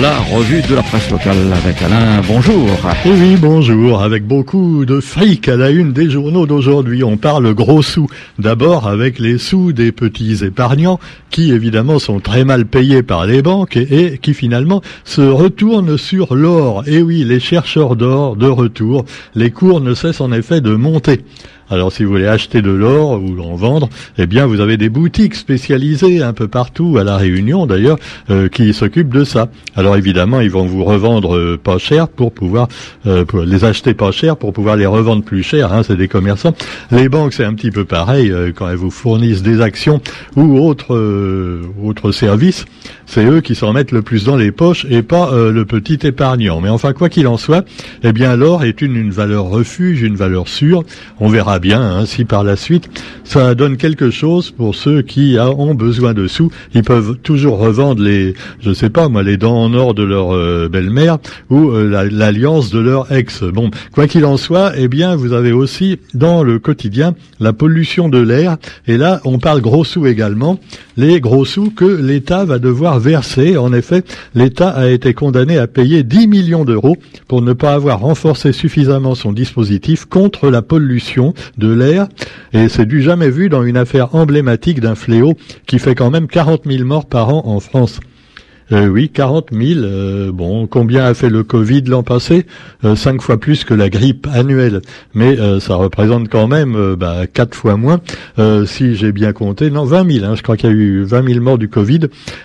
la revue de la presse locale avec Alain. Bonjour. Et oui, bonjour. Avec beaucoup de fric à la une des journaux d'aujourd'hui. On parle gros sous. D'abord avec les sous des petits épargnants qui évidemment sont très mal payés par les banques et, qui finalement se retournent sur l'or. Et oui, les chercheurs d'or de retour. Les cours ne cessent en effet de monter. Alors si vous voulez acheter de l'or ou en vendre, eh bien vous avez des boutiques spécialisées un peu partout, à la Réunion d'ailleurs, euh, qui s'occupent de ça. Alors évidemment, ils vont vous revendre euh, pas cher pour pouvoir euh, les acheter pas cher pour pouvoir les revendre plus cher. Hein, c'est des commerçants. Les banques, c'est un petit peu pareil quand elles vous fournissent des actions ou autres services. C'est eux qui s'en mettent le plus dans les poches et pas le petit épargnant. Mais enfin, quoi qu'il en soit, eh bien l'or est une, une valeur refuge, une valeur sûre. On verra bien hein, si par la suite ça donne quelque chose pour ceux qui ont besoin de sous. Ils peuvent toujours revendre les, je sais pas moi, les dents en or de leur euh, belle-mère ou euh, l'alliance de leur ex. Bon, quoi qu'il en soit, eh bien vous avez aussi dans le quotidien la pollution de l'air. Et là, on parle gros sous également, les gros sous que l'État va devoir verser. En effet, l'État a été condamné à payer 10 millions d'euros pour ne pas avoir renforcé suffisamment son dispositif contre la pollution de l'air, et c'est du jamais vu dans une affaire emblématique d'un fléau qui fait quand même 40 000 morts par an en France. Euh, oui, 40 000. Euh, bon, combien a fait le Covid l'an passé? Euh, Cinq fois plus que la grippe annuelle. Mais ça représente quand même bah, quatre fois moins, si j'ai bien compté. Non, 20 000. Hein, je crois qu'il y a eu 20 000 morts du Covid.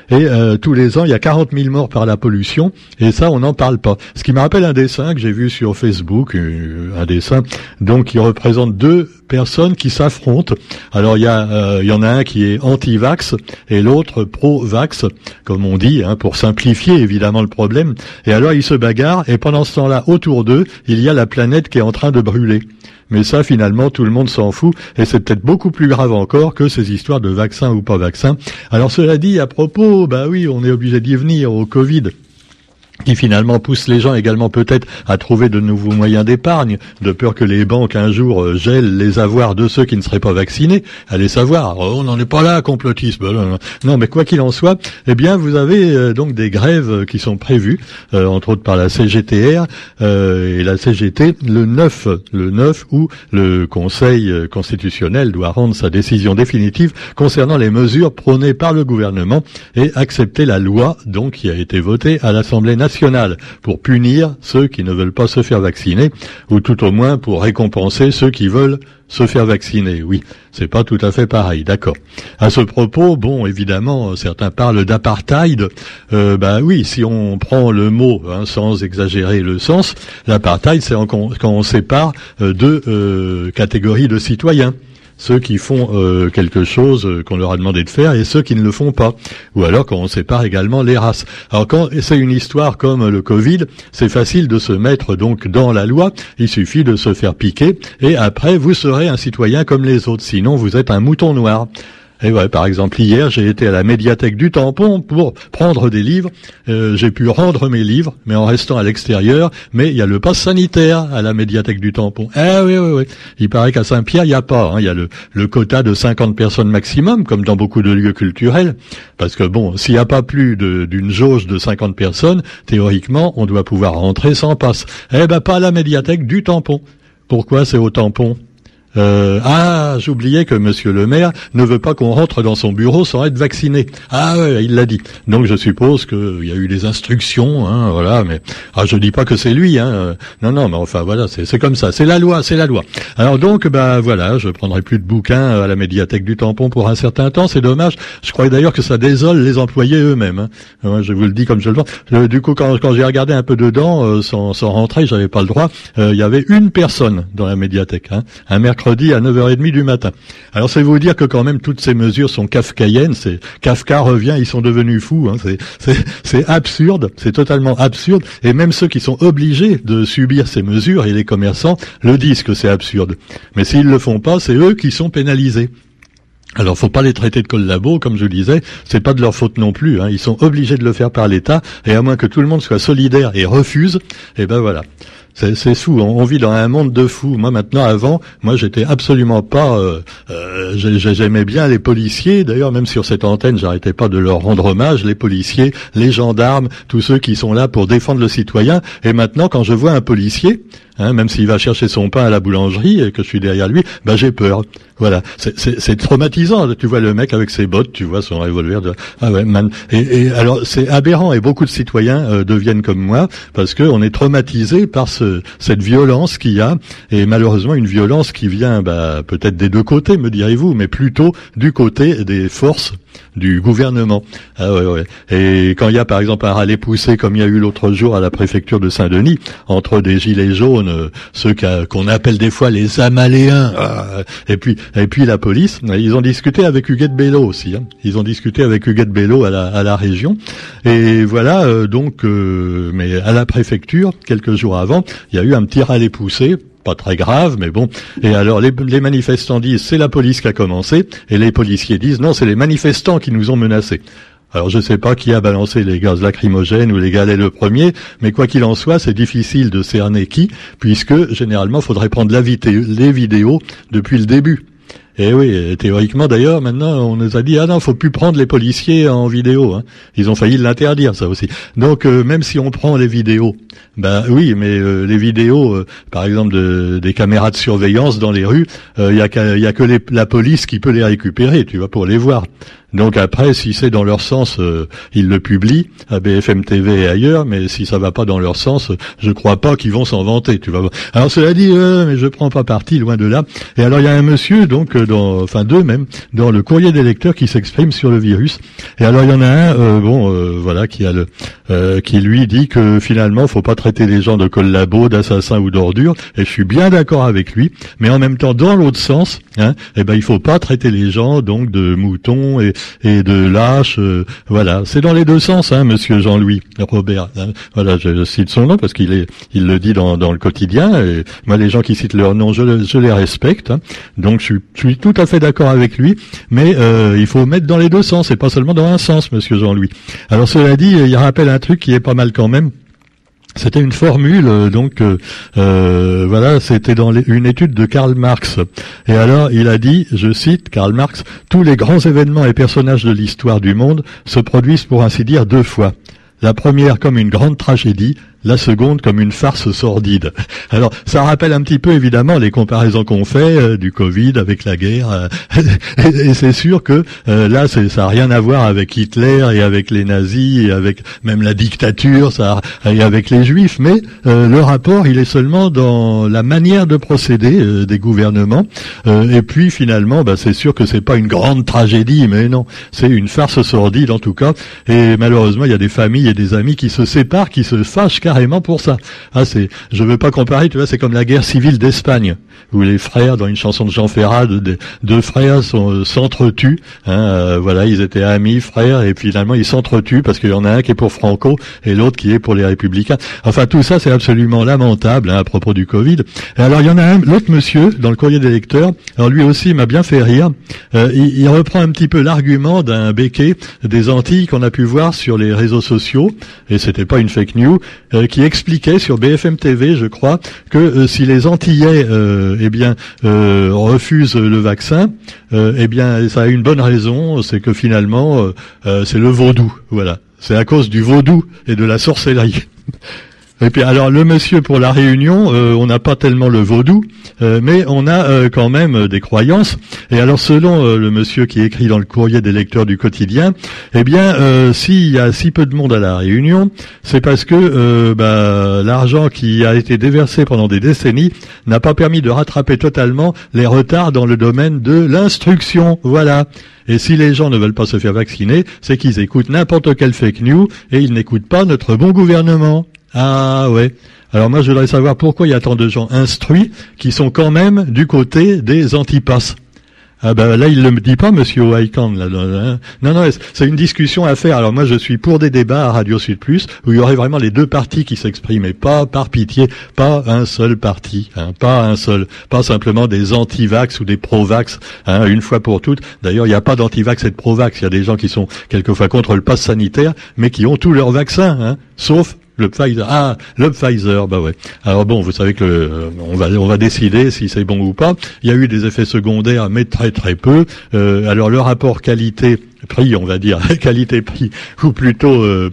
Et tous les ans, il y a 40 000 morts par la pollution. Et ça, on n'en parle pas. Ce qui me rappelle un dessin que j'ai vu sur Facebook, un dessin donc qui représente deux personnes qui s'affrontent. Alors il y, il y en a un qui est anti-vax et l'autre pro-vax, comme on dit. Hein, pour simplifier évidemment le problème. Et alors ils se bagarrent et pendant ce temps-là, autour d'eux, il y a la planète qui est en train de brûler. Mais ça, finalement, tout le monde s'en fout, et c'est peut-être beaucoup plus grave encore que ces histoires de vaccin ou pas vaccin. Alors cela dit, à propos, bah oui, on est obligé d'y venir au Covid qui finalement pousse les gens également peut-être à trouver de nouveaux moyens d'épargne, de peur que les banques un jour euh, gèlent les avoirs de ceux qui ne seraient pas vaccinés. Allez savoir, oh, on n'en est pas là, complotisme. Non, mais quoi qu'il en soit, eh bien, vous avez euh, donc des grèves qui sont prévues, euh, entre autres par la CGTR et la CGT, le 9, le 9 où le Conseil constitutionnel doit rendre sa décision définitive concernant les mesures prônées par le gouvernement et accepter la loi donc qui a été votée à l'Assemblée nationale pour punir ceux qui ne veulent pas se faire vacciner, ou tout au moins pour récompenser ceux qui veulent se faire vacciner. Oui, c'est pas tout à fait pareil, d'accord. À ce propos, bon, évidemment, certains parlent d'apartheid. Euh, bah oui, si on prend le mot hein, sans exagérer le sens, l'apartheid, c'est quand on sépare euh, deux euh, catégories de citoyens ceux qui font euh, quelque chose euh, qu'on leur a demandé de faire et ceux qui ne le font pas. Ou alors quand on sépare également les races. Alors quand c'est une histoire comme le Covid, c'est facile de se mettre donc dans la loi. Il suffit de se faire piquer et après vous serez un citoyen comme les autres. Sinon vous êtes un mouton noir. Et ouais, par exemple, hier, j'ai été à la médiathèque du Tampon pour prendre des livres. Euh, j'ai pu rendre mes livres, mais en restant à l'extérieur. Mais il y a le pass sanitaire à la médiathèque du Tampon. Eh oui, oui, oui. Il paraît qu'à Saint-Pierre, il n'y a pas. Hein. Il y a le, le, quota de 50 personnes maximum, comme dans beaucoup de lieux culturels. Parce que bon, s'il n'y a pas plus d'une jauge de 50 personnes, théoriquement, on doit pouvoir rentrer sans passe. Eh ben, pas à la médiathèque du Tampon. Pourquoi c'est au tampon? Euh, ah, j'oubliais que Monsieur le maire ne veut pas qu'on rentre dans son bureau sans être vacciné. Ah ouais, il l'a dit. Donc je suppose qu'il y a eu des instructions, hein, voilà. Mais ah, je dis pas que c'est lui, hein. Non, non, mais enfin voilà, c'est comme ça. C'est la loi, c'est la loi. Alors donc, bah voilà, je prendrai plus de bouquins à la médiathèque du Tampon pour un certain temps. C'est dommage. Je crois d'ailleurs que ça désole les employés eux-mêmes. Hein. Je vous le dis comme je le vois. Euh, du coup, quand, j'ai regardé un peu dedans, euh, sans, sans rentrer, j'avais pas le droit. Il y avait une personne dans la médiathèque, hein, un mercredi à 9h30 du matin. Alors c'est vous dire que quand même toutes ces mesures sont kafkaïennes, c'est Kafka revient, ils sont devenus fous, hein. c'est absurde, c'est totalement absurde, et même ceux qui sont obligés de subir ces mesures, et les commerçants, le disent que c'est absurde. Mais s'ils le font pas, c'est eux qui sont pénalisés. Alors, faut pas les traiter de collabos, comme je le disais, c'est pas de leur faute non plus. Hein. Ils sont obligés de le faire par l'État, et à moins que tout le monde soit solidaire et refuse, eh ben voilà C'est fou. On, vit dans un monde de fous. Moi maintenant, avant, moi j'étais absolument pas. Euh, euh, J'aimais bien les policiers. D'ailleurs, même sur cette antenne, j'arrêtais pas de leur rendre hommage. Les policiers, les gendarmes, tous ceux qui sont là pour défendre le citoyen. Et maintenant, quand je vois un policier, Hein, même s'il va chercher son pain à la boulangerie et que je suis derrière lui, ben j'ai peur. Voilà, c'est traumatisant. Tu vois le mec avec ses bottes, tu vois son revolver. De... Ah ouais, man. Et, alors c'est aberrant et beaucoup de citoyens euh, deviennent comme moi parce que on est traumatisé par ce, cette violence qu'il y a et malheureusement une violence qui vient bah, peut-être des deux côtés, me direz-vous, mais plutôt du côté des forces du gouvernement. Ah ouais, ouais. Et quand il y a par exemple un râler poussé comme il y a eu l'autre jour à la préfecture de Saint-Denis entre des gilets jaunes, euh, ceux qu'on appelle des fois les Amaléens, ah, et puis et puis la police, ils ont discuté avec Huguette Bello aussi. Hein. Ils ont discuté avec Huguette Bello à la, à la région. Et voilà euh, donc, euh, mais à la préfecture quelques jours avant, il y a eu un petit râler poussé pas très grave, mais bon. Et alors les, manifestants disent c'est la police qui a commencé, et les policiers disent non, c'est les manifestants qui nous ont menacés. Alors je ne sais pas qui a balancé les gaz lacrymogènes ou les galets le premier, mais quoi qu'il en soit, c'est difficile de cerner qui, puisque généralement, il faudrait prendre la les vidéos depuis le début. Et eh oui, théoriquement d'ailleurs, maintenant on nous a dit ah non, faut plus prendre les policiers en vidéo. Hein. Ils ont failli l'interdire ça aussi. Donc euh, même si on prend les vidéos, ben oui, mais euh, les vidéos, euh, par exemple de, des caméras de surveillance dans les rues, il y a, y a que la police qui peut les récupérer, tu vois, pour les voir. Donc après, si c'est dans leur sens, euh, ils le publient à BFM TV et ailleurs, mais si ça va pas dans leur sens, je crois pas qu'ils vont s'en vanter. Tu voir. Alors cela dit, euh, mais je prends pas parti, loin de là. Et alors il y a un monsieur, donc euh, dans, enfin deux même, dans le courrier des lecteurs qui s'exprime sur le virus. Et alors il y en a un, bon, voilà, qui a le, qui lui dit que finalement, faut pas traiter les gens de collabos, d'assassins ou d'ordures. Et je suis bien d'accord avec lui, mais en même temps, dans l'autre sens, hein, eh ben il faut pas traiter les gens donc de moutons et et de lâche. Euh, voilà, c'est dans les deux sens, hein, Monsieur Jean-Louis Robert. Hein. Voilà, je, cite son nom parce qu'il est, il le dit dans, le quotidien. Et moi, les gens qui citent leur nom, je, je les respecte. Hein. Donc, je suis, tout à fait d'accord avec lui. Mais euh, il faut mettre dans les deux sens et pas seulement dans un sens, Monsieur Jean-Louis. Alors, cela dit, il rappelle un truc qui est pas mal quand même. C'était une formule, euh, donc euh, euh, voilà, c'était dans une étude de Karl Marx. Et alors, il a dit, je cite Karl Marx, tous les grands événements et personnages de l'histoire du monde se produisent pour ainsi dire deux fois. La première comme une grande tragédie, la seconde comme une farce sordide. Alors, ça rappelle un petit peu évidemment les comparaisons qu'on fait euh, du Covid avec la guerre. Euh, et, c'est sûr que euh, là, ça n'a rien à voir avec Hitler et avec les nazis et avec même la dictature, ça et avec les Juifs. Mais le rapport, il est seulement dans la manière de procéder des gouvernements. et puis finalement, bah, c'est sûr que c'est pas une grande tragédie, mais non, c'est une farce sordide en tout cas. Et malheureusement, il y a des familles et des amis qui se séparent, qui se fâchent carrément pour ça. Ah, c'est, je veux pas comparer, tu vois, c'est comme la guerre civile d'Espagne, où les frères, dans une chanson de Jean Ferrat, deux, frères euh, s'entretuent. Hein, euh, voilà, ils étaient amis, frères, et finalement ils s'entretuent parce qu'il y en a un qui est pour Franco et l'autre qui est pour les Républicains. Enfin, tout ça, c'est absolument lamentable hein, à propos du Covid. Alors, il y en a un, l'autre monsieur, dans le courrier des lecteurs. Alors lui aussi m'a bien fait rire. Euh, il, il, reprend un petit peu l'argument d'un béquet des Antilles qu'on a pu voir sur les réseaux sociaux, et c'était pas une fake news. Euh, qui expliquait sur BFM TV, je crois, que euh, si les Antillais, euh, eh bien, refusent le vaccin, eh bien, ça a une bonne raison, c'est que finalement, c'est le vaudou, voilà. C'est à cause du vaudou et de la sorcellerie. Et puis alors le monsieur pour la réunion, euh, on n'a pas tellement le vaudou, euh, mais on a euh, quand même des croyances. Et alors selon le monsieur qui écrit dans le courrier des lecteurs du quotidien, eh bien s'il y a si peu de monde à la réunion, c'est parce que bah, l'argent qui a été déversé pendant des décennies n'a pas permis de rattraper totalement les retards dans le domaine de l'instruction. Voilà. Et si les gens ne veulent pas se faire vacciner, c'est qu'ils écoutent n'importe quel fake news et ils n'écoutent pas notre bon gouvernement. Ah ouais. Alors moi je voudrais savoir pourquoi il y a tant de gens instruits qui sont quand même du côté des antipasses. Ah ben là il ne me dit pas Monsieur Oaikan là. Hein. Non non c'est une discussion à faire. Alors moi je suis pour des débats à Radio Sud Plus où il y aurait vraiment les deux partis qui s'expriment et pas par pitié, pas un seul parti, hein, pas un seul, pas simplement des anti-vax ou des pro-vax hein, une fois pour toutes. D'ailleurs il n'y a pas d'anti-vax et de pro-vax. Il y a des gens qui sont quelquefois contre le pass sanitaire mais qui ont tous leurs vaccins, sauf Le Pfizer. Ah, le Pfizer, bah ouais. Alors bon, vous savez que euh, on va on va décider si c'est bon ou pas. Il y a eu des effets secondaires, mais très très peu. Euh, alors le rapport qualité prix, on va dire, qualité-prix, ou plutôt euh,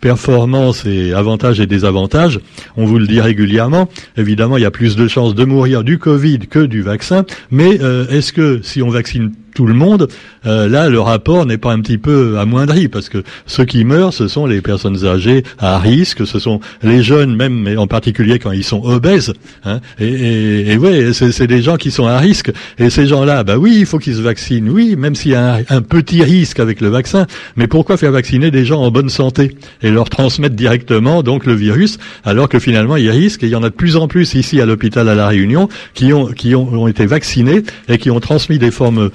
performance et avantages et désavantages. On vous le dit régulièrement. Évidemment, il y a plus de chances de mourir du Covid que du vaccin. Mais est-ce que si on vaccine tout le monde, euh, là le rapport n'est pas un petit peu amoindri parce que ceux qui meurent, ce sont les personnes âgées à risque, ce sont les jeunes même, mais en particulier quand ils sont obèses. Hein, et, et, et c'est des gens qui sont à risque. Et ces gens-là, bah oui, il faut qu'ils se vaccinent, oui, même s'il y a un, petit risque avec le vaccin. Mais pourquoi faire vacciner des gens en bonne santé et leur transmettre directement donc le virus alors que finalement il y a risque et il y en a de plus en plus ici à l'hôpital à la Réunion qui ont qui ont, ont été vaccinés et qui ont transmis des formes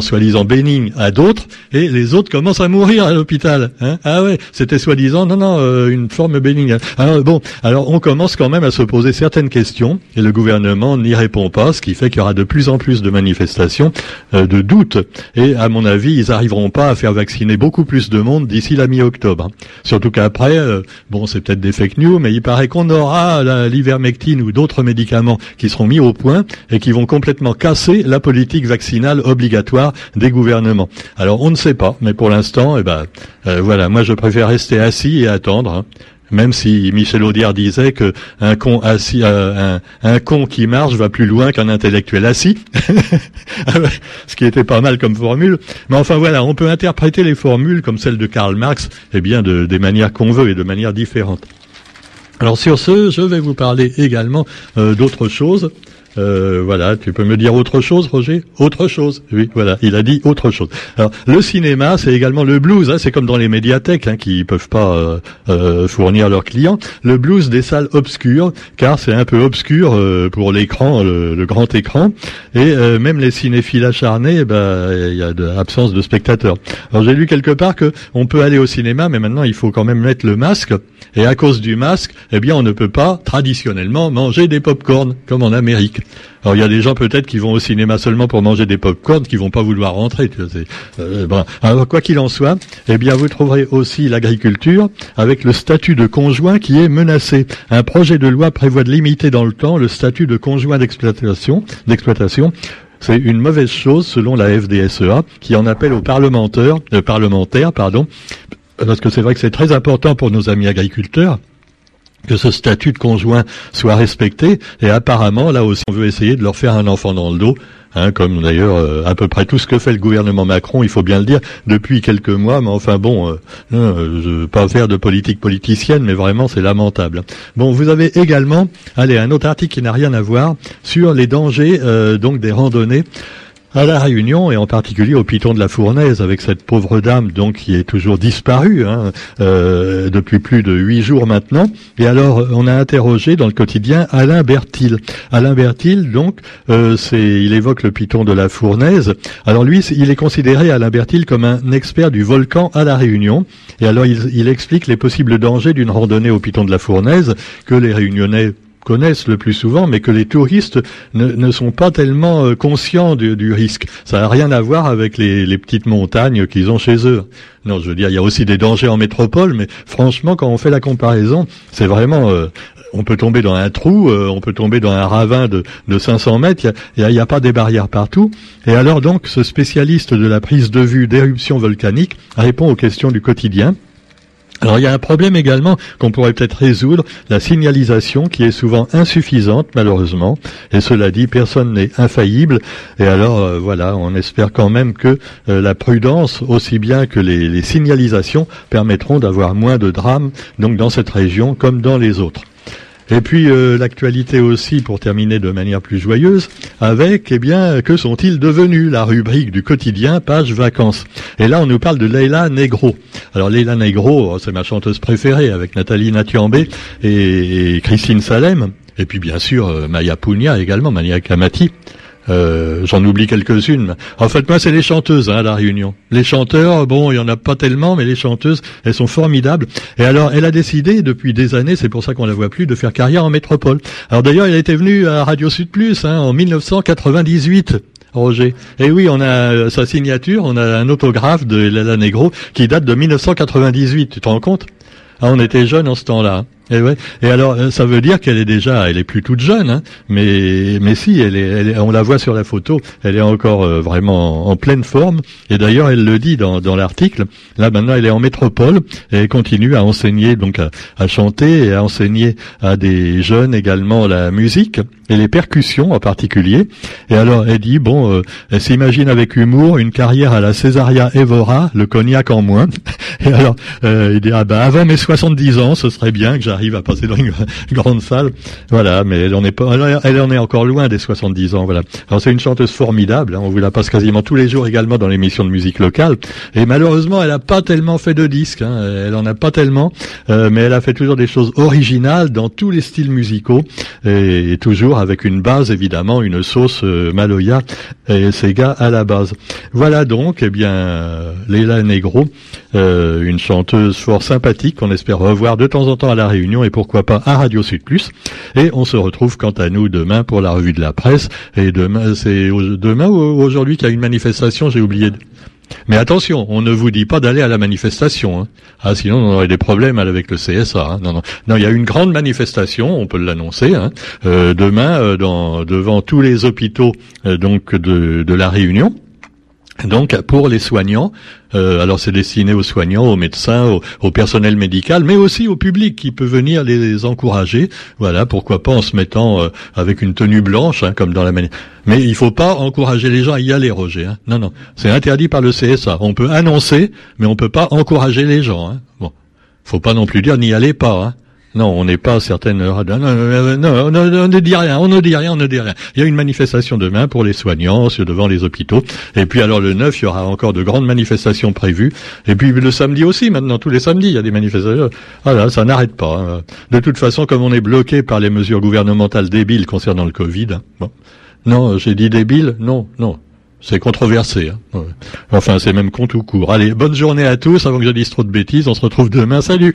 soi-disant bénignes à d'autres, et les autres commencent à mourir à l'hôpital. Hein ah ouais, c'était soi-disant, non, non, euh, une forme bénigne. Alors bon, alors on commence quand même à se poser certaines questions, et le gouvernement n'y répond pas, ce qui fait qu'il y aura de plus en plus de manifestations, euh, de doutes, et à mon avis, ils n'arriveront pas à faire vacciner beaucoup plus de monde d'ici la mi-octobre. Surtout qu'après, euh, bon, c'est peut-être des fake news, mais il paraît qu'on aura l'ivermectine ou d'autres médicaments qui seront mis au point et qui vont complètement casser la politique vaccinale obligatoire des gouvernements. Alors on ne sait pas, mais pour l'instant, eh ben, euh, voilà, moi je préfère rester assis et attendre. Hein. même si Michel Audiard disait que un con assis, euh, un, con qui marche va plus loin qu'un intellectuel assis, ah ce qui était pas mal comme formule. Mais enfin voilà, on peut interpréter les formules comme celle de Karl Marx, eh bien de, des manières qu'on veut et de manières différentes. Alors sur ce, je vais vous parler également euh, d'autres choses. Euh, voilà, tu peux me dire autre chose, Roger? Autre chose, oui, voilà, il a dit autre chose. Alors, le cinéma, c'est également le blues, hein, c'est comme dans les médiathèques, hein, qui peuvent pas euh, euh, fournir leurs clients. Le blues des salles obscures, car c'est un peu obscur pour l'écran, le, grand écran, et même les cinéphiles acharnés, bah, il y a de l'absence de spectateurs. Alors, j'ai lu quelque part que on peut aller au cinéma, mais maintenant il faut quand même mettre le masque, et à cause du masque, eh bien, on ne peut pas traditionnellement manger des pop-corn comme en Amérique. Alors il y a des gens peut-être qui vont au cinéma seulement pour manger des pop-corn, qui vont pas vouloir rentrer. Tu euh, Alors quoi qu'il en soit, eh bien vous trouverez aussi l'agriculture avec le statut de conjoint qui est menacé. Un projet de loi prévoit de limiter dans le temps le statut de conjoint d'exploitation. D'exploitation. C'est une mauvaise chose selon la FDSEA qui en appelle aux parlementaires, euh, parlementaires pardon, parce que c'est vrai que c'est très important pour nos amis agriculteurs que ce statut de conjoint soit respecté. Et apparemment, là aussi, on veut essayer de leur faire un enfant dans le dos. Hein, comme d'ailleurs euh, à peu près tout ce que fait le gouvernement Macron, il faut bien le dire, depuis quelques mois. Mais enfin bon, euh, euh je veux pas faire de politique politicienne, mais vraiment c'est lamentable. Bon, vous avez également, allez, un autre article qui n'a rien à voir sur les dangers euh, donc des randonnées à la Réunion et en particulier au Piton de la Fournaise avec cette pauvre dame donc qui est toujours disparue hein, euh, depuis plus de huit jours maintenant. Et alors on a interrogé dans le quotidien Alain Bertil. Alain Bertil donc euh, il évoque le Piton de la Fournaise. Alors lui il est considéré Alain Bertil comme un expert du volcan à la Réunion. Et alors il, il explique les possibles dangers d'une randonnée au Piton de la Fournaise que les Réunionnais connaissent le plus souvent, mais que les touristes ne, sont pas tellement euh, conscients du, risque. Ça n'a rien à voir avec les, petites montagnes qu'ils ont chez eux. Non, je veux dire, il y a aussi des dangers en métropole, mais franchement, quand on fait la comparaison, c'est vraiment... Euh, on peut tomber dans un trou, euh, on peut tomber dans un ravin de, de 500 mètres, il n'y a, a, pas des barrières partout. Et alors donc, ce spécialiste de la prise de vue d'éruptions volcaniques répond aux questions du quotidien. Alors il y a un problème également qu'on pourrait peut-être résoudre, la signalisation qui est souvent insuffisante malheureusement. Et cela dit, personne n'est infaillible. Et alors euh, voilà, on espère quand même que euh, la prudence, aussi bien que les, les signalisations, permettront d'avoir moins de drames donc dans cette région comme dans les autres. Et puis euh, l'actualité aussi, pour terminer de manière plus joyeuse, avec, eh bien, que sont-ils devenus? La rubrique du quotidien, page vacances. Et là, on nous parle de Leila Negro. Alors Leila Negro, oh, c'est ma chanteuse préférée, avec Nathalie Natiambé et, Christine Salem. Et puis bien sûr, euh, Maya Pugna également, Maya Kamati. Euh, j'en oublie quelques-unes. En fait, moi, c'est les chanteuses hein, à la Réunion. Les chanteurs, bon, il y en a pas tellement, mais les chanteuses, elles sont formidables. Et alors, elle a décidé depuis des années, c'est pour ça qu'on la voit plus, de faire carrière en métropole. Alors d'ailleurs, elle était venue à Radio Sud Plus hein, en 1998. Roger. Et oui, on a euh, sa signature, on a un autographe de Lala Negro qui date de 1998. Tu te rends compte? Ah, on était jeunes en ce temps-là. Et, ouais. et alors, euh, ça veut dire qu'elle est déjà, elle est plus toute jeune, hein, mais mais si, elle est, elle on la voit sur la photo, elle est encore euh, vraiment en, pleine forme. Et d'ailleurs, elle le dit dans, dans l'article. Là, maintenant, elle est en métropole et elle continue à enseigner, donc à, chanter et à enseigner à des jeunes également la musique et les percussions en particulier. Et alors, elle dit bon, euh, elle s'imagine avec humour une carrière à la Césaria Evora, le cognac en moins. Et alors, il dit ah ben avant mes 70 ans, ce serait bien que j'arrive arrive à passer dans une grande salle. Voilà, mais elle en est pas, elle en est encore loin des 70 ans. Voilà. Alors c'est une chanteuse formidable. Hein, on vous la passe quasiment tous les jours également dans l'émission de musique locale. Et malheureusement, elle a pas tellement fait de disques. Hein, elle en a pas tellement, euh, mais elle a fait toujours des choses originales dans tous les styles musicaux et, toujours avec une base évidemment, une sauce euh, Maloya et Sega à la base. Voilà donc, eh bien, Léla Negro, euh, une chanteuse fort sympathique qu'on espère revoir de temps en temps à la Réunion et pourquoi pas à Radio Sud Plus. Et on se retrouve quant à nous demain pour la revue de la presse. Et demain, c'est demain ou aujourd'hui qu'il y a une manifestation, j'ai oublié. Mais attention, on ne vous dit pas d'aller à la manifestation. Hein. Ah, sinon on aurait des problèmes avec le CSA. Hein. Non, non, non. Il y a une grande manifestation, on peut l'annoncer, hein. euh, demain euh, dans, devant tous les hôpitaux donc de, de la Réunion. Donc pour les soignants, euh, alors c'est destiné aux soignants, aux médecins, au, personnel médical, mais aussi au public qui peut venir les, encourager. Voilà, pourquoi pas en se mettant euh, avec une tenue blanche, hein, comme dans la Mais il faut pas encourager les gens à y aller, Roger. Hein. Non, non, c'est interdit par le CSA. On peut annoncer, mais on peut pas encourager les gens. Hein. Bon, faut pas non plus dire n'y allez pas. Hein. Non, on n'est pas certaines. Non, non, non, on ne dit rien, on ne dit rien, on ne dit rien. Il y a une manifestation demain pour les soignants devant les hôpitaux. Et puis alors le 9, il y aura encore de grandes manifestations prévues. Et puis le samedi aussi, maintenant, tous les samedis, il y a des manifestations. Voilà, ça n'arrête pas. Hein. De toute façon, comme on est bloqué par les mesures gouvernementales débiles concernant le Covid. Hein, bon. Non, j'ai dit débile Non, non. C'est controversé. Hein. Enfin, c'est même con tout court. Allez, bonne journée à tous. Avant que je dise trop de bêtises, on se retrouve demain. Salut